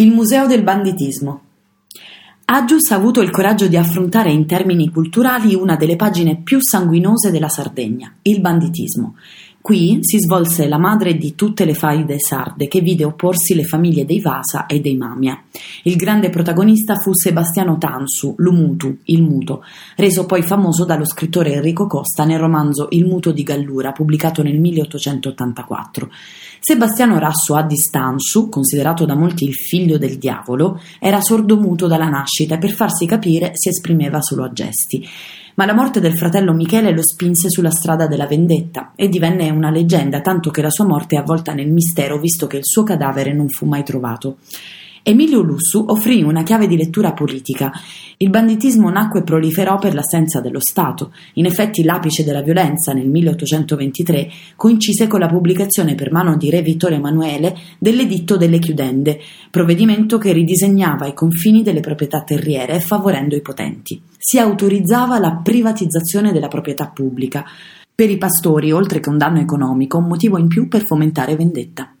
Il Museo del Banditismo. Agius ha avuto il coraggio di affrontare in termini culturali una delle pagine più sanguinose della Sardegna, il banditismo. Qui si svolse la madre di tutte le faide sarde che vide opporsi le famiglie dei Vasa e dei Mamia. Il grande protagonista fu Sebastiano Tansu, l'Umutu, il muto, reso poi famoso dallo scrittore Enrico Costa nel romanzo Il muto di Gallura, pubblicato nel 1884. Sebastiano Rasso a Distanzu, considerato da molti il figlio del diavolo, era sordomuto dalla nascita e per farsi capire si esprimeva solo a gesti. Ma la morte del fratello Michele lo spinse sulla strada della vendetta e divenne una leggenda, tanto che la sua morte è avvolta nel mistero, visto che il suo cadavere non fu mai trovato. Emilio Lussu offrì una chiave di lettura politica. Il banditismo nacque e proliferò per l'assenza dello Stato. In effetti l'apice della violenza nel 1823 coincise con la pubblicazione per mano di re Vittorio Emanuele dell'editto delle chiudende, provvedimento che ridisegnava i confini delle proprietà terriere favorendo i potenti. Si autorizzava la privatizzazione della proprietà pubblica. Per i pastori, oltre che un danno economico, un motivo in più per fomentare vendetta.